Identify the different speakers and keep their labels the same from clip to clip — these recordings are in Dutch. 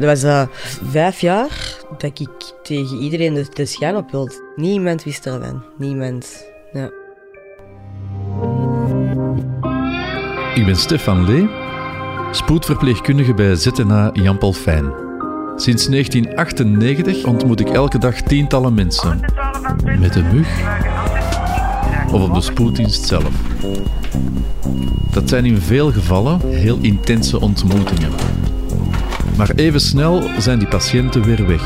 Speaker 1: Dat was uh, vijf jaar dat ik tegen iedereen de, de schijn op. Niemand wist ervan. Niemand. Ja.
Speaker 2: Ik ben Stefan Lee, spoedverpleegkundige bij ZNA Jan Paul Fijn. Sinds 1998 ontmoet ik elke dag tientallen mensen. Met een mug of op de spoeddienst zelf. Dat zijn in veel gevallen heel intense ontmoetingen. Maar even snel zijn die patiënten weer weg.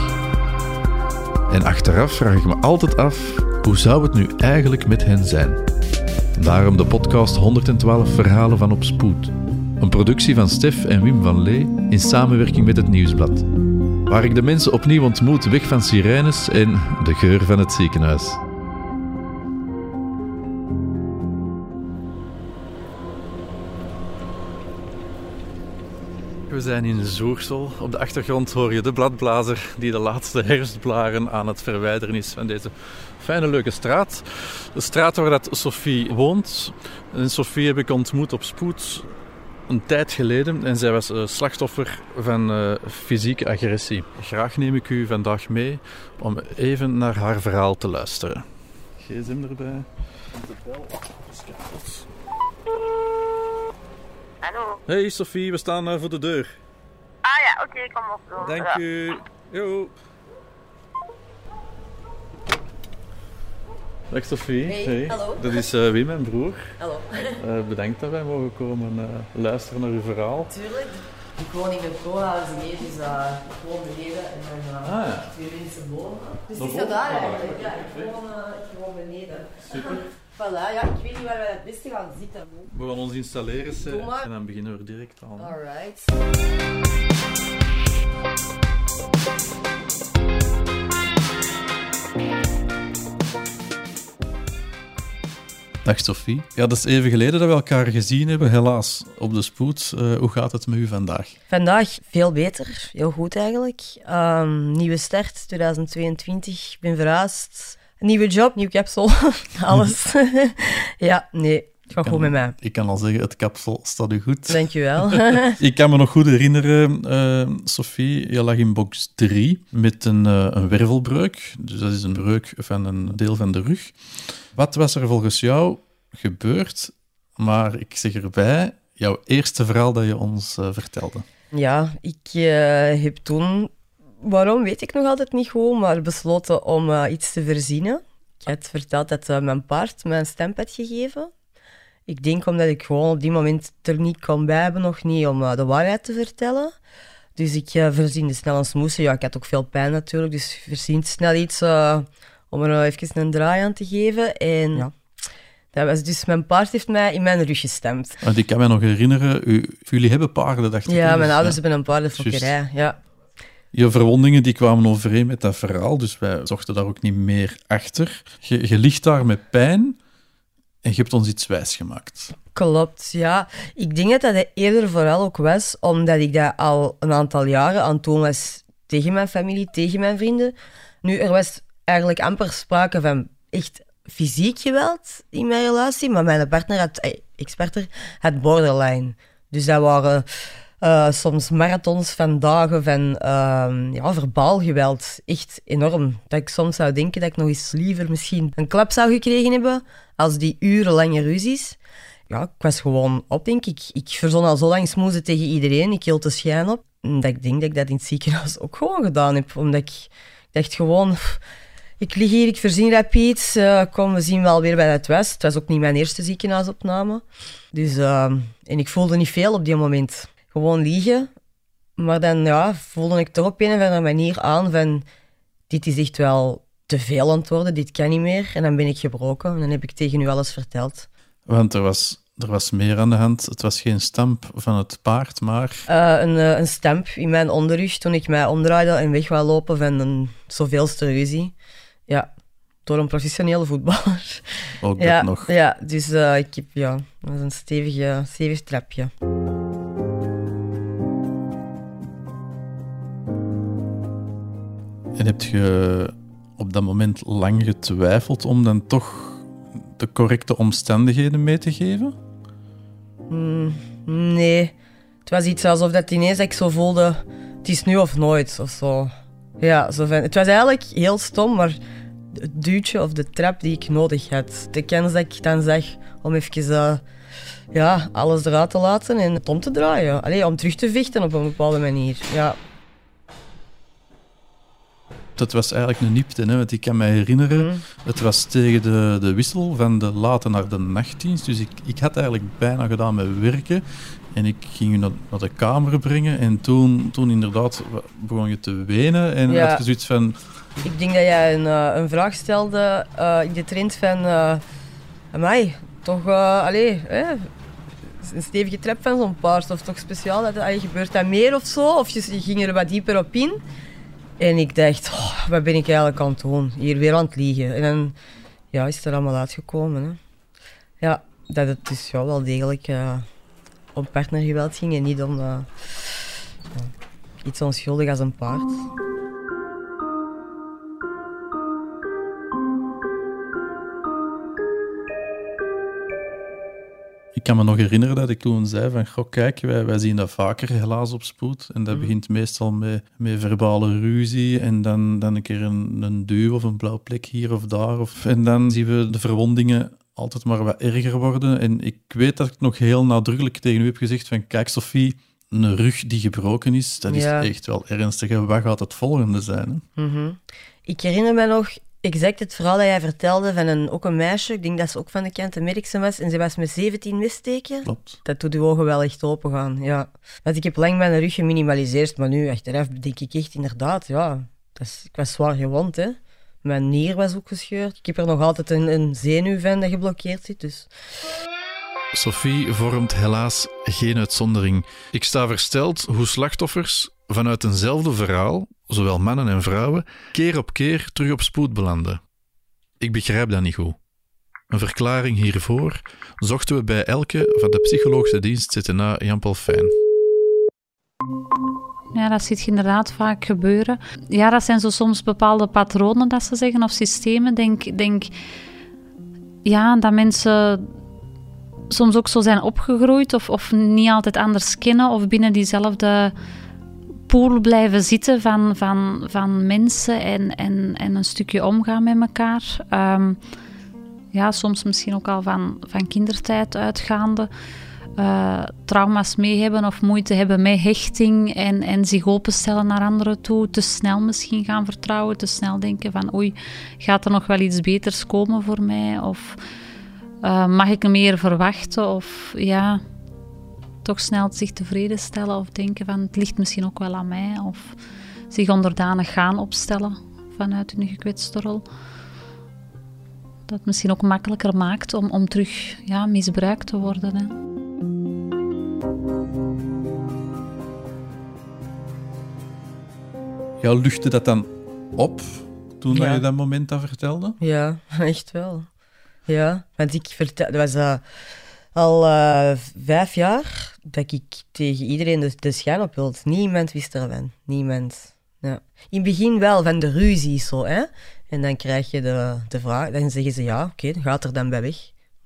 Speaker 2: En achteraf vraag ik me altijd af, hoe zou het nu eigenlijk met hen zijn? Daarom de podcast 112 Verhalen van op Spoed. Een productie van Stef en Wim van Lee in samenwerking met het Nieuwsblad. Waar ik de mensen opnieuw ontmoet weg van sirenes en de geur van het ziekenhuis. We zijn in Zoersel. Op de achtergrond hoor je de bladblazer die de laatste herfstblaren aan het verwijderen is van deze fijne, leuke straat. De straat waar dat Sophie woont. En Sophie heb ik ontmoet op spoed een tijd geleden en zij was uh, slachtoffer van uh, fysieke agressie. Graag neem ik u vandaag mee om even naar haar verhaal te luisteren. GSM erbij. De bel Hey Sophie, we staan uh, voor de deur.
Speaker 3: Ah ja, oké, okay, kom op. Door.
Speaker 2: Dank
Speaker 3: ja.
Speaker 2: u. Jo. Dag Sophie.
Speaker 1: Hey, hallo.
Speaker 2: Dat is uh, Wim, mijn broer.
Speaker 1: Hallo.
Speaker 2: Uh, bedankt dat wij mogen komen uh, luisteren naar uw verhaal.
Speaker 1: Tuurlijk. Ik woon in een co-house hier, dus ik woon beneden en dan
Speaker 2: ah, ja.
Speaker 1: twee mensen boven. Dus
Speaker 2: Nog
Speaker 1: het is zo daar eigenlijk. Ja, ik woon, ik woon beneden.
Speaker 2: Super.
Speaker 1: Voilà, ja, ik weet niet waar we het beste gaan zitten.
Speaker 2: We gaan ons installeren
Speaker 1: Doe maar.
Speaker 2: en dan beginnen we er direct aan.
Speaker 1: Alright.
Speaker 2: Dag Sophie. Ja, dat is even geleden dat we elkaar gezien hebben, helaas, op de spoed. Uh, hoe gaat het met u vandaag?
Speaker 1: Vandaag veel beter, heel goed eigenlijk. Um, nieuwe start 2022, ik ben verhuisd. Nieuwe job, nieuw kapsel, alles. ja, nee, gaat goed met mij.
Speaker 2: Ik kan al zeggen, het kapsel staat u goed.
Speaker 1: Dankjewel.
Speaker 2: ik kan me nog goed herinneren, uh, Sophie, je lag in box 3 met een, uh, een wervelbreuk. Dus dat is een breuk van een deel van de rug. Wat was er volgens jou gebeurd? Maar ik zeg erbij, jouw eerste verhaal dat je ons uh, vertelde.
Speaker 1: Ja, ik heb toen, waarom weet ik nog altijd niet goed, maar besloten om uh, iets te verzinnen. Ik had verteld dat uh, mijn paard mij een stem had gegeven. Ik denk omdat ik gewoon op die moment er niet kon bij hebben, nog niet, om de waarheid te vertellen. Dus ik verziende snel een smoesen. Ja, ik had ook veel pijn natuurlijk, dus ik verziende snel iets om er even een draai aan te geven. En ja, dat was dus mijn paard heeft mij in mijn rug gestemd.
Speaker 2: Want ik kan me nog herinneren, u, jullie hebben paarden, dacht ik.
Speaker 1: Ja, mijn ouders hebben een paardenfokkerij, ja.
Speaker 2: Je verwondingen die kwamen overeen met dat verhaal, dus wij zochten daar ook niet meer achter. Je, ligt daar met pijn en je hebt ons iets wijs gemaakt.
Speaker 1: Klopt, ja. Ik denk dat dat eerder vooral ook was omdat ik dat al een aantal jaren aan het doen was tegen mijn familie, tegen mijn vrienden. Nu, er was eigenlijk amper sprake van echt fysiek geweld in mijn relatie, maar mijn partner had, ex-partner had borderline. Dus dat waren uh, soms marathons van dagen van uh, ja, verbaal geweld. Echt enorm. Dat ik soms zou denken dat ik nog eens liever misschien een klap zou gekregen hebben als die urenlange ruzies. Ja, ik was gewoon op, denk ik. Ik verzon al zo lang smoezen tegen iedereen. Ik hield de schijn op. Dat ik denk dat ik dat in het ziekenhuis ook gewoon gedaan heb. Omdat ik dacht gewoon... Ik lig hier, ik verzin rapid. Uh, kom, we zien wel weer bij het West. Het was ook niet mijn eerste ziekenhuisopname. Dus, uh, en ik voelde niet veel op die moment. Gewoon liegen. Maar dan ja, voelde ik toch op een of andere manier aan van... Dit is echt wel te veel aan het worden, dit kan niet meer. En dan ben ik gebroken en dan heb ik tegen u alles verteld.
Speaker 2: Want er was, er was meer aan de hand. Het was geen stamp van het paard, maar...
Speaker 1: Uh, een, een stamp in mijn onderrug toen ik mij omdraaide en weg wou lopen van een zoveelste ruzie. Ja, door een professionele voetballer.
Speaker 2: Ook dat nog.
Speaker 1: Ja, dus uh, ik heb, ja, dat was een stevige, stevig trapje.
Speaker 2: En heb je op dat moment lang getwijfeld om dan toch de correcte omstandigheden mee te geven?
Speaker 1: Mm, nee. Het was iets alsof dat ineens ik zo voelde het is nu of nooit of zo. Ja, zo het was eigenlijk heel stom, maar het duwtje of de trap die ik nodig had. De kans dat ik dan zag om even uh, ja, alles eruit te laten en het om te draaien. Allee, om terug te vechten op een bepaalde manier. Ja.
Speaker 2: Dat was eigenlijk een niepte, hè, want ik kan me herinneren, mm. het was tegen de, de wissel van de late naar de nachtdienst. Dus ik, ik had eigenlijk bijna gedaan met werken. En ik ging je naar, naar, de kamer brengen en toen, toen inderdaad begon je te wenen en ja. had je zoiets van...
Speaker 1: Ik denk dat jij een, uh, een vraag stelde uh, in de trend van... Uh, amai, toch... Uh, allee, een stevige trap van zo'n paard of toch speciaal? Dat, allee, gebeurt dat meer of zo? Of je, je ging er wat dieper op in? En ik dacht, oh, wat ben ik eigenlijk aan het doen? Hier weer aan het liegen. En ja, is het er allemaal uitgekomen. Hè. Ja, dat het dus ja, wel degelijk uh, om partnergeweld ging en niet om uh, iets onschuldig als een paard.
Speaker 2: Ik kan me nog herinneren dat ik toen zei van, goh, kijk, wij, wij zien dat vaker helaas op spoed. En dat mhm. begint meestal met, met verbale ruzie en dan, dan een keer een, een duw of een blauw plek hier of daar. Of, en dan zien we de verwondingen altijd maar wat erger worden. En ik weet dat ik nog heel nadrukkelijk tegen u heb gezegd van, kijk Sophie, een rug die gebroken is, dat is echt wel ernstig. En wat gaat het volgende zijn?
Speaker 1: Hè? Mhm. Ik herinner me nog, exact het verhaal dat jij vertelde van een, ook een meisje, ik denk dat ze ook van de kant Amerikaanse was, en ze was met 17 missteken.
Speaker 2: Klopt.
Speaker 1: Dat doet uw ogen wel echt open gaan, ja. Want ik heb lang mijn rug geminimaliseerd, maar nu achteraf denk ik echt inderdaad, ja, dat is, ik was zwaar gewond, hè. Mijn nier was ook gescheurd. Ik heb er nog altijd een, een zenuw van dat geblokkeerd zit, dus...
Speaker 2: Sophie vormt helaas geen uitzondering. Ik sta versteld hoe slachtoffers vanuit eenzelfde verhaal, zowel mannen en vrouwen, keer op keer terug op spoed belanden. Ik begrijp dat niet goed. Een verklaring hiervoor zochten we bij elke van de psychologische dienst zitten na Jan-Paul Fijn.
Speaker 4: Ja, dat ziet je inderdaad vaak gebeuren. Ja, dat zijn zo soms bepaalde patronen dat ze zeggen, of systemen. Denk, denk ja, dat mensen soms ook zo zijn opgegroeid of, of niet altijd anders kennen of binnen diezelfde pool blijven zitten van, van, van mensen en, en, en een stukje omgaan met elkaar. Um, ja, soms misschien ook al van, van kindertijd uitgaande. Uh, trauma's mee hebben of moeite hebben met hechting en, en zich openstellen naar anderen toe. Te snel misschien gaan vertrouwen, te snel denken van oei, gaat er nog wel iets beters komen voor mij? Of uh, mag ik meer verwachten? Of ja, toch snel zich tevreden stellen of denken van het ligt misschien ook wel aan mij. Of zich onderdanig gaan opstellen vanuit hun gekwetste rol. Dat het misschien ook makkelijker maakt om, om terug ja, misbruikt te worden. Hè.
Speaker 2: Ja, luchtte dat dan op toen je dat moment dat vertelde?
Speaker 1: Ja, echt wel. Ja, want ik vertelde, dat was uh, al uh, vijf jaar dat ik tegen iedereen de, de schijn op wilde. Niemand wist ervan. Niemand. Ja. In het begin wel, van de ruzie zo, hè. En dan krijg je de, de vraag, dan zeggen ze ja, oké, dan gaat er dan bij weg.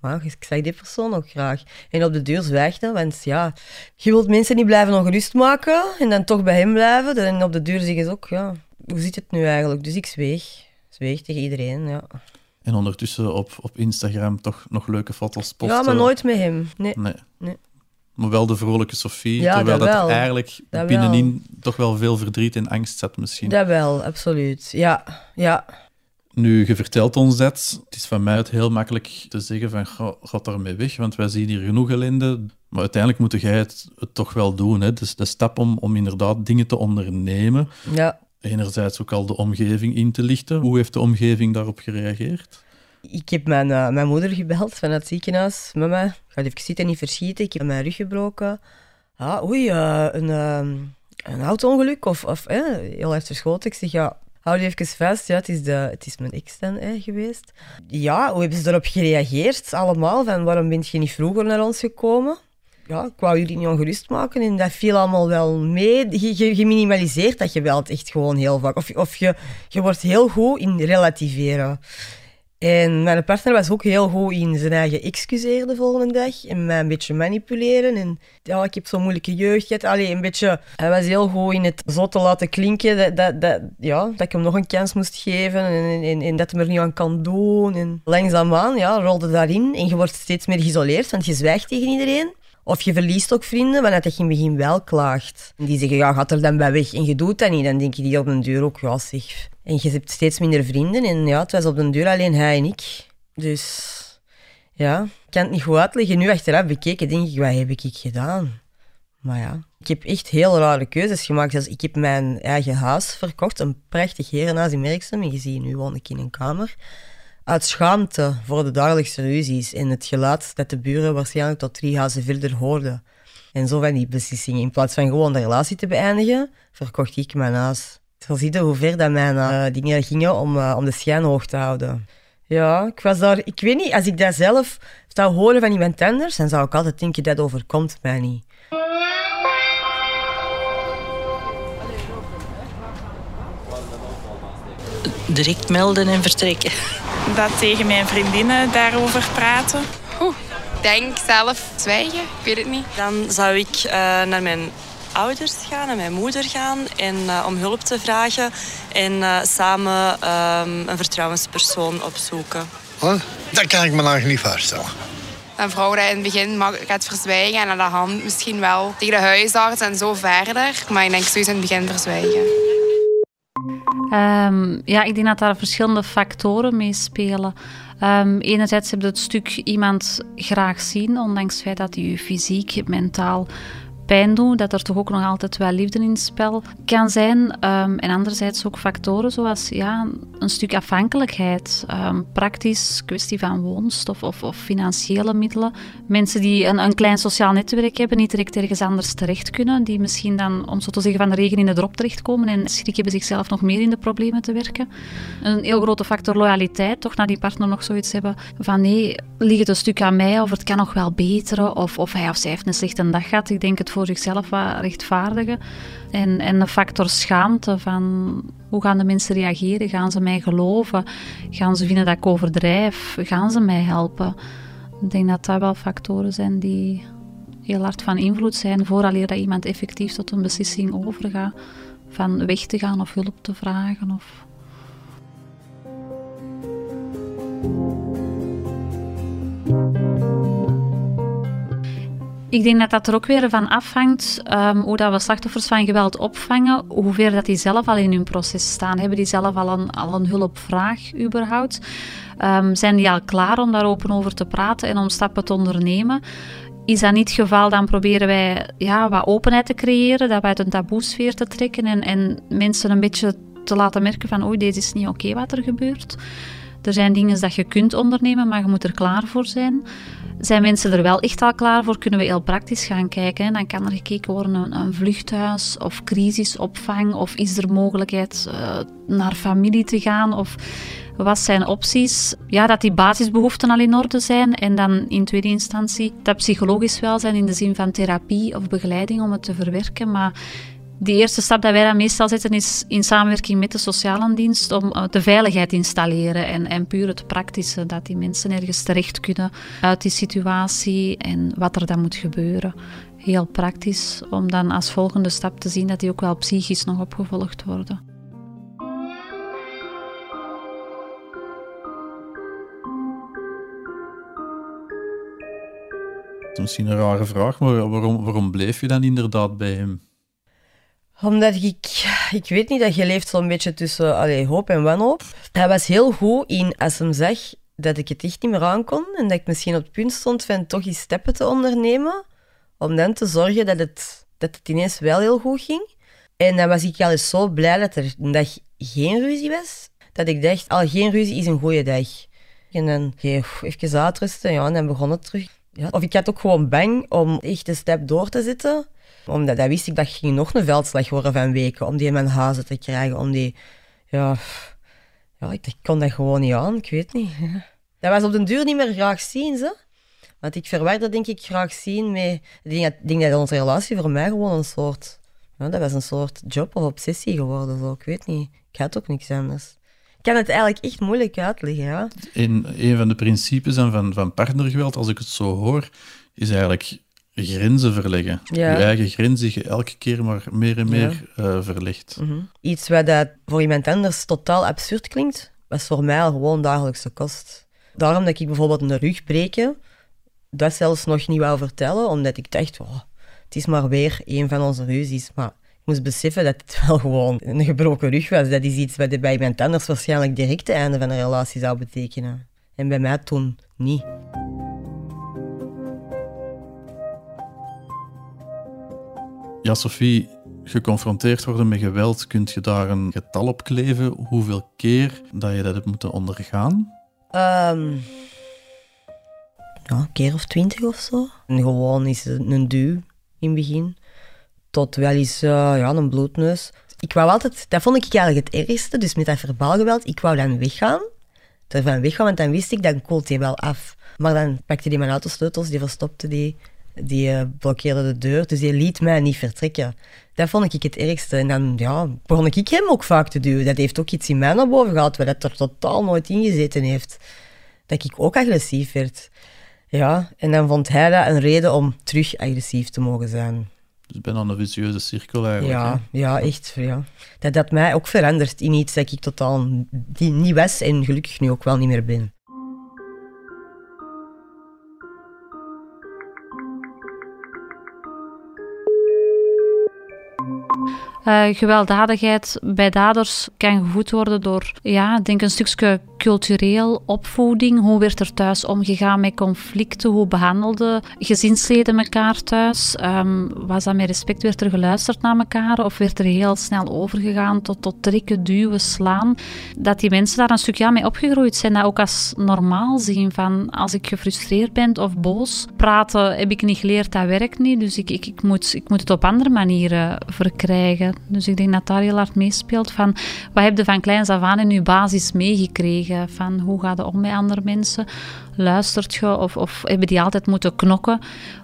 Speaker 1: Maar ik zeg die persoon ook graag. En op de deur zwijgt want ja, je wilt mensen niet blijven ongerust maken en dan toch bij hem blijven. En op de deur zeggen ze ook, ja, hoe zit het nu eigenlijk? Dus ik zweeg. Zweeg tegen iedereen, ja.
Speaker 2: En ondertussen op, op Instagram toch nog leuke foto's posten.
Speaker 1: Ja, maar nooit met hem. Nee.
Speaker 2: nee. nee. Maar wel de vrolijke Sophie, terwijl dat, dat eigenlijk binnenin toch wel veel verdriet en angst zat misschien.
Speaker 1: Dat wel, absoluut. Ja, ja.
Speaker 2: Nu, je vertelt ons dat. Het is van mij het heel makkelijk te zeggen van, ga, ga daarmee weg, want wij zien hier genoeg ellende. Maar uiteindelijk moet jij het, het, toch wel doen. Hè? Dus de stap om, om inderdaad dingen te ondernemen.
Speaker 1: Ja
Speaker 2: enerzijds ook al de omgeving in te lichten. Hoe heeft de omgeving daarop gereageerd?
Speaker 1: Ik heb mijn, uh, mijn moeder gebeld van het ziekenhuis. Mama, ga even zitten, niet verschieten. Ik heb mijn rug gebroken. Ah, oei, uh, een, uh, een auto-ongeluk of, of heel erg verschoten. Ik zeg, ja, hou je even vast. Ja, het is, de, het is mijn ex dan geweest. Ja, hoe hebben ze erop gereageerd allemaal? Van, waarom ben je niet vroeger naar ons gekomen? Ja, ik wou jullie niet ongerust maken en dat viel allemaal wel mee. Je, je, minimaliseert dat geweld echt gewoon heel vaak. Of, of je, je wordt heel goed in relativeren. En mijn partner was ook heel goed in zijn eigen excuseren de volgende dag. En mij een beetje manipuleren. En ja, ik heb zo'n moeilijke jeugd gehad. Een beetje... Hij was heel goed in het zo te laten klinken dat, dat, ja, dat ik hem nog een kans moest geven. En, en, en dat hij er niet aan kan doen. En langzaamaan ja, rolde daarin. En je wordt steeds meer geïsoleerd, want je zwijgt tegen iedereen. Of je verliest ook vrienden, wanneer dat je in het begin wel klaagt. Die zeggen, ja, gaat er dan bij weg en je doet dat niet. Dan denk je die op een deur ook, ja. En je hebt steeds minder vrienden. En ja, het was op de deur alleen hij en ik. Dus ja, ik kan het niet goed uitleggen. Nu achteraf bekeken denk ik, wat heb ik gedaan? Maar ja, ik heb echt heel rare keuzes gemaakt. Dus ik heb mijn eigen huis verkocht, een prachtig herenhuis in Merksem. En je ziet, nu woon ik in een kamer. Uit schaamte voor de dagelijkse ruzies en het geluid dat de buren waarschijnlijk tot drie huizen verder hoorden. En zo van die beslissingen. In plaats van gewoon de relatie te beëindigen, verkocht ik mijn huis. Zo zie je hoe ver dat mijn uh, dingen gingen om, uh, om de schijn hoog te houden. Ja, ik was daar... Ik weet niet, als ik dat zelf zou horen van iemand anders, dan zou ik altijd denken, dat overkomt mij niet.
Speaker 5: Direct melden en vertrekken.
Speaker 6: Dat tegen mijn vriendinnen daarover praten.
Speaker 7: Oeh, denk zelf zwijgen, ik weet het niet.
Speaker 8: Dan zou ik uh, naar mijn ouders gaan, naar mijn moeder gaan en uh, om hulp te vragen en uh, samen um, een vertrouwenspersoon opzoeken.
Speaker 9: Dat kan ik me nog niet voorstellen.
Speaker 7: Een vrouw die in het begin gaat verzwijgen en aan de hand misschien wel tegen de huisarts en zo verder. Maar ik denk sowieso in het begin verzwijgen.
Speaker 4: Um, ja, ik denk dat daar verschillende factoren meespelen. Um, enerzijds heb je het stuk iemand graag zien, ondanks het feit dat hij je fysiek, mentaal pijn doet, dat er toch ook nog altijd wel liefde in het spel kan zijn. Um, en anderzijds ook factoren zoals ja, een stuk afhankelijkheid, um, praktisch kwestie van woonst of, of, of, financiële middelen. Mensen die een, een klein sociaal netwerk hebben, niet direct ergens anders terecht kunnen, die misschien dan, om zo te zeggen, van de regen in de drop terechtkomen en schrik hebben zichzelf nog meer in de problemen te werken. Een heel grote factor loyaliteit, toch naar die partner nog zoiets hebben van nee, ligt het een stuk aan mij of het kan nog wel beteren of, of hij of zij heeft een slechte dag gehad. Ik denk het voor zichzelf rechtvaardigen. En, en de factor schaamte van hoe gaan de mensen reageren? Gaan ze mij geloven? Gaan ze vinden dat ik overdrijf? Gaan ze mij helpen? Ik denk dat dat wel factoren zijn die heel hard van invloed zijn vooraleer dat iemand effectief tot een beslissing overgaat. Van weg te gaan of hulp te vragen of... Ik denk dat dat er ook weer van afhangt um, hoe dat we slachtoffers van geweld opvangen, hoever dat die zelf al in hun proces staan. Hebben die zelf al een, al een hulpvraag überhaupt? Um, zijn die al klaar om daar open over te praten en om stappen te ondernemen? Is dat niet het geval, dan proberen wij ja, wat openheid te creëren, dat wij uit een taboesfeer te trekken en, en mensen een beetje te laten merken van oei, deze is niet oké wat er gebeurt. Er zijn dingen dat je kunt ondernemen, maar je moet er klaar voor zijn. Zijn mensen er wel echt al klaar voor? Kunnen we heel praktisch gaan kijken. Dan kan er gekeken worden naar een vluchthuis of crisisopvang. Of is er mogelijkheid uh, naar familie te gaan? Of wat zijn opties? Ja, dat die basisbehoeften al in orde zijn. En dan in tweede instantie dat psychologisch welzijn in de zin van therapie of begeleiding om het te verwerken. Maar de eerste stap dat wij dan meestal zetten is in samenwerking met de sociale dienst om uh, de veiligheid te installeren en, en puur het praktische, dat die mensen ergens terecht kunnen uit die situatie en wat er dan moet gebeuren. Heel praktisch, om dan als volgende stap te zien dat die ook wel psychisch nog opgevolgd worden.
Speaker 2: Misschien een rare vraag, maar waarom, waarom bleef je dan inderdaad bij hem?
Speaker 1: Omdat ik, ik weet niet, dat je leeft zo'n beetje tussen allee, hoop en wanhoop. Hij was heel goed in, als hem zag dat ik het echt niet meer aan kon en dat ik misschien op het punt stond van toch eens stappen te ondernemen, om dan te zorgen dat het, dat het ineens wel heel goed ging. En dan was ik al eens zo blij dat er een dag geen ruzie was, dat ik dacht, al geen ruzie is een goede dag. En dan even uitrusten, ja, en dan begon het terug. Ja. Of ik had ook gewoon bang om echt een stap door te zetten omdat dat wist ik dat ging nog een veldslag worden van weken. Om die in mijn huizen te krijgen. Om die... Ja... Ja, ik, kon dat gewoon niet aan. Ik weet niet. Dat was op den duur niet meer graag zien, ze. Want ik verwarde denk ik graag zien met... Ik denk, dat onze relatie voor mij gewoon een soort... Ja, dat was een soort job of obsessie geworden. Zo. Ik weet niet. Ik had ook niks anders. Ik kan het eigenlijk echt moeilijk uitleggen, ja.
Speaker 2: Een, een van de principes van, van partnergeweld, als ik het zo hoor, is eigenlijk grenzen verleggen.
Speaker 1: Ja.
Speaker 2: Je eigen grenzen je elke keer maar meer en meer eh, verlegt.
Speaker 1: Mhm. Iets wat dat voor iemand anders totaal absurd klinkt, was voor mij al gewoon dagelijkse kost. Daarom dat ik bijvoorbeeld een rug breken, dat zelfs nog niet wou vertellen, omdat ik dacht, oh, het is maar weer een van onze ruzies. Maar ik moest beseffen dat het wel gewoon een gebroken rug was. Dat is iets wat bij iemand anders waarschijnlijk direct het einde van een relatie zou betekenen. En bij mij toen niet.
Speaker 2: Ja, Sophie, geconfronteerd worden met geweld, kun je daar een getal op kleven? Hoeveel keer dat je dat hebt moeten ondergaan?
Speaker 1: Ehm ja, een keer of twintig of zo. En gewoon is het een duw in het begin. Tot wel eens eh, ja, een bloedneus. Ik wou altijd, dat vond ik eigenlijk het ergste, dus met dat verbaal geweld, ik wou dan weggaan. Ervan weggaan, want dan wist ik, dan koelt hij wel af. Maar dan pakte hij mijn autosleutels, die verstopte die, die eh, blokkeerde de deur, dus die liet mij niet vertrekken. Dat vond ik het ergste. En dan ja, begon ik hem ook vaak te duwen. Dat heeft ook iets in mij naar boven gehad, wat dat er totaal nooit in gezeten heeft. Dat ik ook agressief werd. Ja, en dan vond hij dat een reden om terug agressief te mogen zijn.
Speaker 2: Dus bijna een vicieuze cirkel eigenlijk.
Speaker 1: Ja,
Speaker 2: hè?
Speaker 1: ja, echt. Ja. Dat had mij ook veranderd in iets dat ik totaal niet was en gelukkig nu ook wel niet meer ben.
Speaker 4: Eh, gewelddadigheid bij daders kan gevoed worden door, ja, denk een stukje cultureel opvoeding. Hoe werd er thuis omgegaan met conflicten? Hoe behandelden gezinsleden elkaar thuis? Ehm, was dat met respect? Werd er geluisterd naar elkaar? Of werd er heel snel overgegaan tot, tot trekken, duwen, slaan? Dat die mensen daar een stukje aan mee opgegroeid zijn, dat ook als normaal zien. Van als ik gefrustreerd ben of boos, praten heb ik niet geleerd, dat werkt niet. Dus ik, ik, ik, moet, ik moet het op andere manieren verkrijgen. Dus ik denk dat daar heel hard meespeelt van wat heb je van kleins af aan in basis meegekregen? Van hoe gaat het om met andere mensen? Luistert je of, of hebben die altijd moeten knokken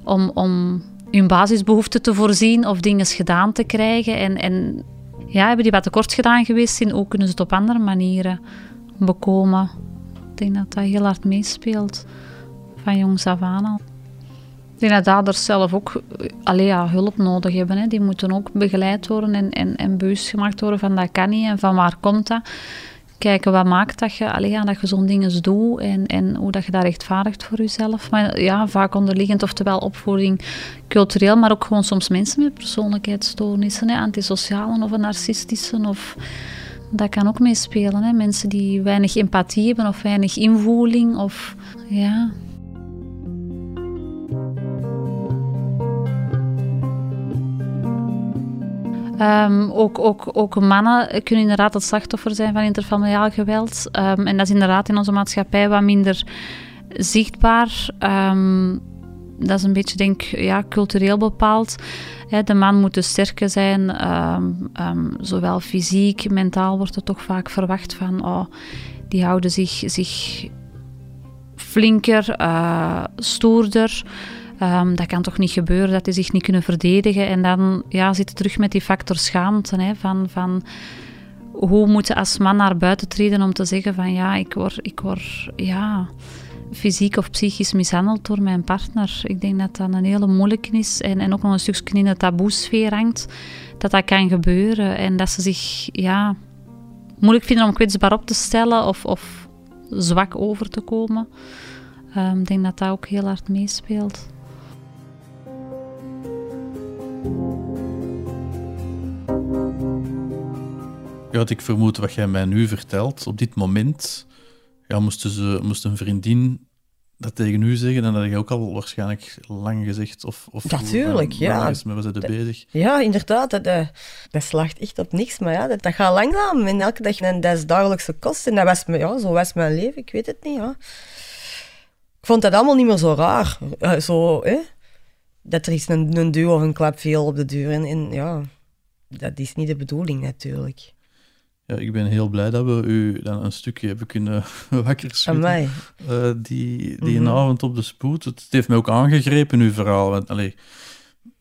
Speaker 4: om, om hun basisbehoeften te voorzien of dingen gedaan te krijgen? En, en ja, hebben die wat tekort gedaan geweest zijn? Hoe kunnen ze het op andere manieren bekomen? Ik denk dat dat heel hard meespeelt van jongs af. Denk dat daders zelf ook allee, ja, hulp nodig hebben. Hè. Die moeten ook begeleid worden en, en, en bewust gemaakt worden van dat kan niet en van waar komt dat. Kijken wat maakt dat je, allee, ja, dat je zo'n dingen doet en, en hoe dat je dat rechtvaardigt voor jezelf. Maar ja, vaak onderliggend, oftewel opvoeding cultureel, maar ook gewoon soms mensen met persoonlijkheidsstoornissen, hè, antisocialen of een narcistische of... Dat kan ook meespelen. Mensen die weinig empathie hebben of weinig invoeling. Of, ja, Um, ook, ook, ook mannen kunnen inderdaad het slachtoffer zijn van interfamiliaal geweld. Um, en dat is inderdaad in onze maatschappij wat minder zichtbaar. Um, dat is een beetje, denk ja, cultureel bepaald. De man moet dus sterker zijn, zowel fysiek, mentaal wordt er toch vaak verwacht van... Oh, die houden zich, zich flinker, uh, stoerder... Um, dat kan toch niet gebeuren dat die zich niet kunnen verdedigen. En dan ja, zit terug met die factor schaamte. Hè, van, van hoe moet je als man naar buiten treden om te zeggen van ja, ik word, ik word ja, fysiek of psychisch mishandeld door mijn partner. Ik denk dat dat een hele moeilijke is. En, en ook nog een stukje in de taboesfeer hangt. Dat dat kan gebeuren. En dat ze zich ja, moeilijk vinden om kwetsbaar op te stellen of, of zwak over te komen. Um, ik denk dat dat ook heel hard meespeelt.
Speaker 2: Ja, wat ik vermoed wat jij mij nu vertelt, op dit moment ja, moest, ze, moest een vriendin dat tegen u zeggen, dan had je ook al waarschijnlijk lang gezegd. Of, of
Speaker 1: Natuurlijk,
Speaker 2: hoe,
Speaker 1: ja.
Speaker 2: Is, was het bezig?
Speaker 1: Ja, inderdaad. Dat, uh, dat slaagt echt op niks. Maar ja, dat, dat gaat langzaam. En elke dag, en dat is dagelijkse kost. En dat was, ja, zo was mijn leven. Ik weet het niet, ja. Ik vond dat allemaal niet meer zo raar. Uh, zo, hè? Dat er iets een, een duw of een klap viel op de deur. En, en ja, dat is niet de bedoeling natuurlijk.
Speaker 2: Ja, ik ben heel blij dat we u dan een stukje hebben kunnen wakker schudden. Uh, die die mm -hmm. avond op de spoed. Het heeft mij ook aangegrepen, uw verhaal. Want, allee,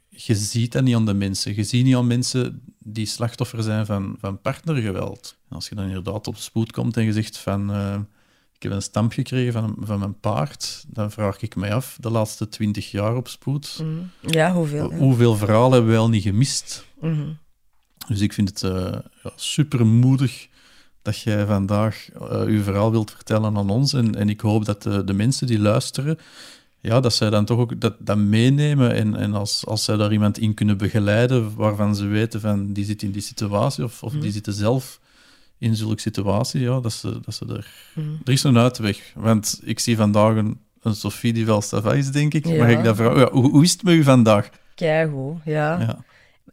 Speaker 2: je ziet dat niet aan de mensen. Je ziet niet aan mensen die slachtoffer zijn van, van partnergeweld. En als je dan inderdaad op spoed komt en je zegt van... eh, ik heb een stamp gekregen van, van mijn paard, dan vraag ik mij af, de laatste twintig jaar op spoed,
Speaker 1: Mhm. Ja, hoeveel? ja.
Speaker 2: hoeveel verhalen hebben wij al niet gemist?
Speaker 1: Mhm.
Speaker 2: Dus ik vind het eh ja, super moedig dat jij vandaag eh uw verhaal wilt vertellen aan ons. En, en ik hoop dat de, de mensen die luisteren, ja, dat zij dan toch ook dat, dat meenemen. En, en als, als zij daar iemand in kunnen begeleiden waarvan ze weten van die zit in die situatie of, of die zitten zelf in zulke situatie, ja, dat ze, dat ze er... Er is een uitweg. Want ik zie vandaag een, een Sophie die wel stava is, denk ik.
Speaker 1: Ja.
Speaker 2: Mag ik dat vragen? Ja, hoe, hoe is het met u vandaag?
Speaker 1: Keigoed, ja.
Speaker 2: Ja.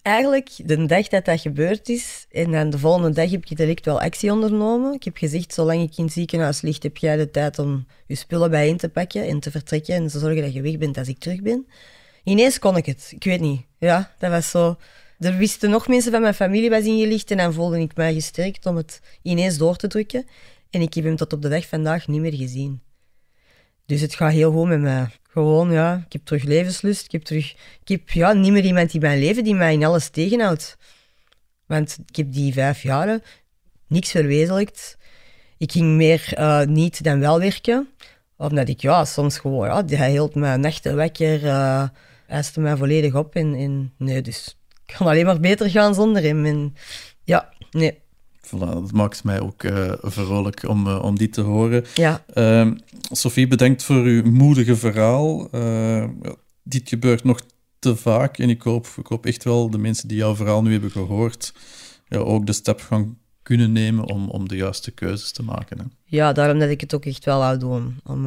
Speaker 1: Eigenlijk, de dag dat dat gebeurd is, en dan de volgende dag heb ik direct wel actie ondernomen. Ik heb gezegd, zolang ik in het ziekenhuis lig, heb jij de tijd om je spullen bijeen te pakken en te vertrekken en te zorgen dat je weg bent als ik terug ben. Ineens kon ik het. Ik weet niet. Ja, dat was zo... Er wisten nog mensen van mijn familie was ingelicht en dan voelde ik mij gesterkt om het ineens door te drukken. En ik heb hem tot op de dag vandaag niet meer gezien. Dus het gaat heel goed met mij. Gewoon, ja, ik heb terug levenslust. Ik heb terug... Ik heb ja, niet meer iemand in mijn leven die mij in alles tegenhoudt. Want ik heb die vijf jaren niks verwezenlijkt. Ik ging meer eh, niet dan wel werken. Omdat ik, ja, soms gewoon... Ja, hij hield me nachten wakker. eh eiste mij volledig op. En, en nee, dus... Ik kan alleen maar beter gaan zonder hem. En ja, nee.
Speaker 2: Voilà, dat maakt mij ook eh, vrolijk om, eh, om dit te horen.
Speaker 1: Ja.
Speaker 2: Ehm, Sophie, bedankt voor uw moedige verhaal. Eh, dit gebeurt nog te vaak en ik hoop, ik hoop echt wel de mensen die jouw verhaal nu hebben gehoord, ja, ook de stap gaan kunnen nemen om, om de juiste keuzes te maken. Hè.
Speaker 1: Ja, daarom dat ik het ook echt wel wou doen. Om,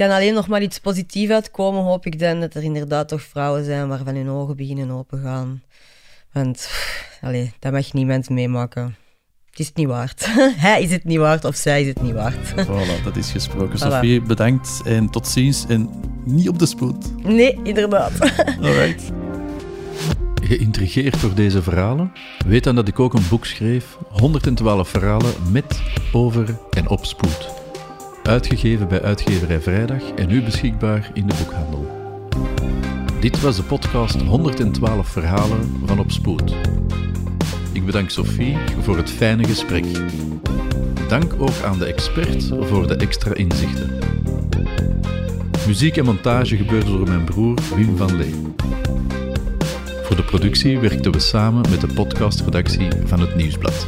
Speaker 1: kan alleen nog maar iets positiefs uitkomen, hoop ik dan, dat er inderdaad toch vrouwen zijn waarvan hun ogen beginnen opengaan. Want, pff, allee, dat mag niemand meemaken. Het is het niet waard. Hij is het niet waard of zij is het niet waard.
Speaker 2: Voilà, dat is gesproken.
Speaker 1: Voilà.
Speaker 2: Sophie, bedankt en tot ziens en niet op de spoed.
Speaker 1: Nee, inderdaad.
Speaker 2: Alright.
Speaker 10: Geïntrigeerd door deze verhalen? Weet dan dat ik ook een boek schreef, 112 verhalen met, over en op spoed. Uitgegeven bij uitgeverij Vrijdag en nu beschikbaar in de boekhandel. Dit was de podcast 112 verhalen van Op Spoed. Ik bedank Sophie voor het fijne gesprek. Dank ook aan de expert voor de extra inzichten. Muziek en montage gebeurde door mijn broer Wim van Lee. Voor de productie werkten we samen met de podcastredactie van het Nieuwsblad.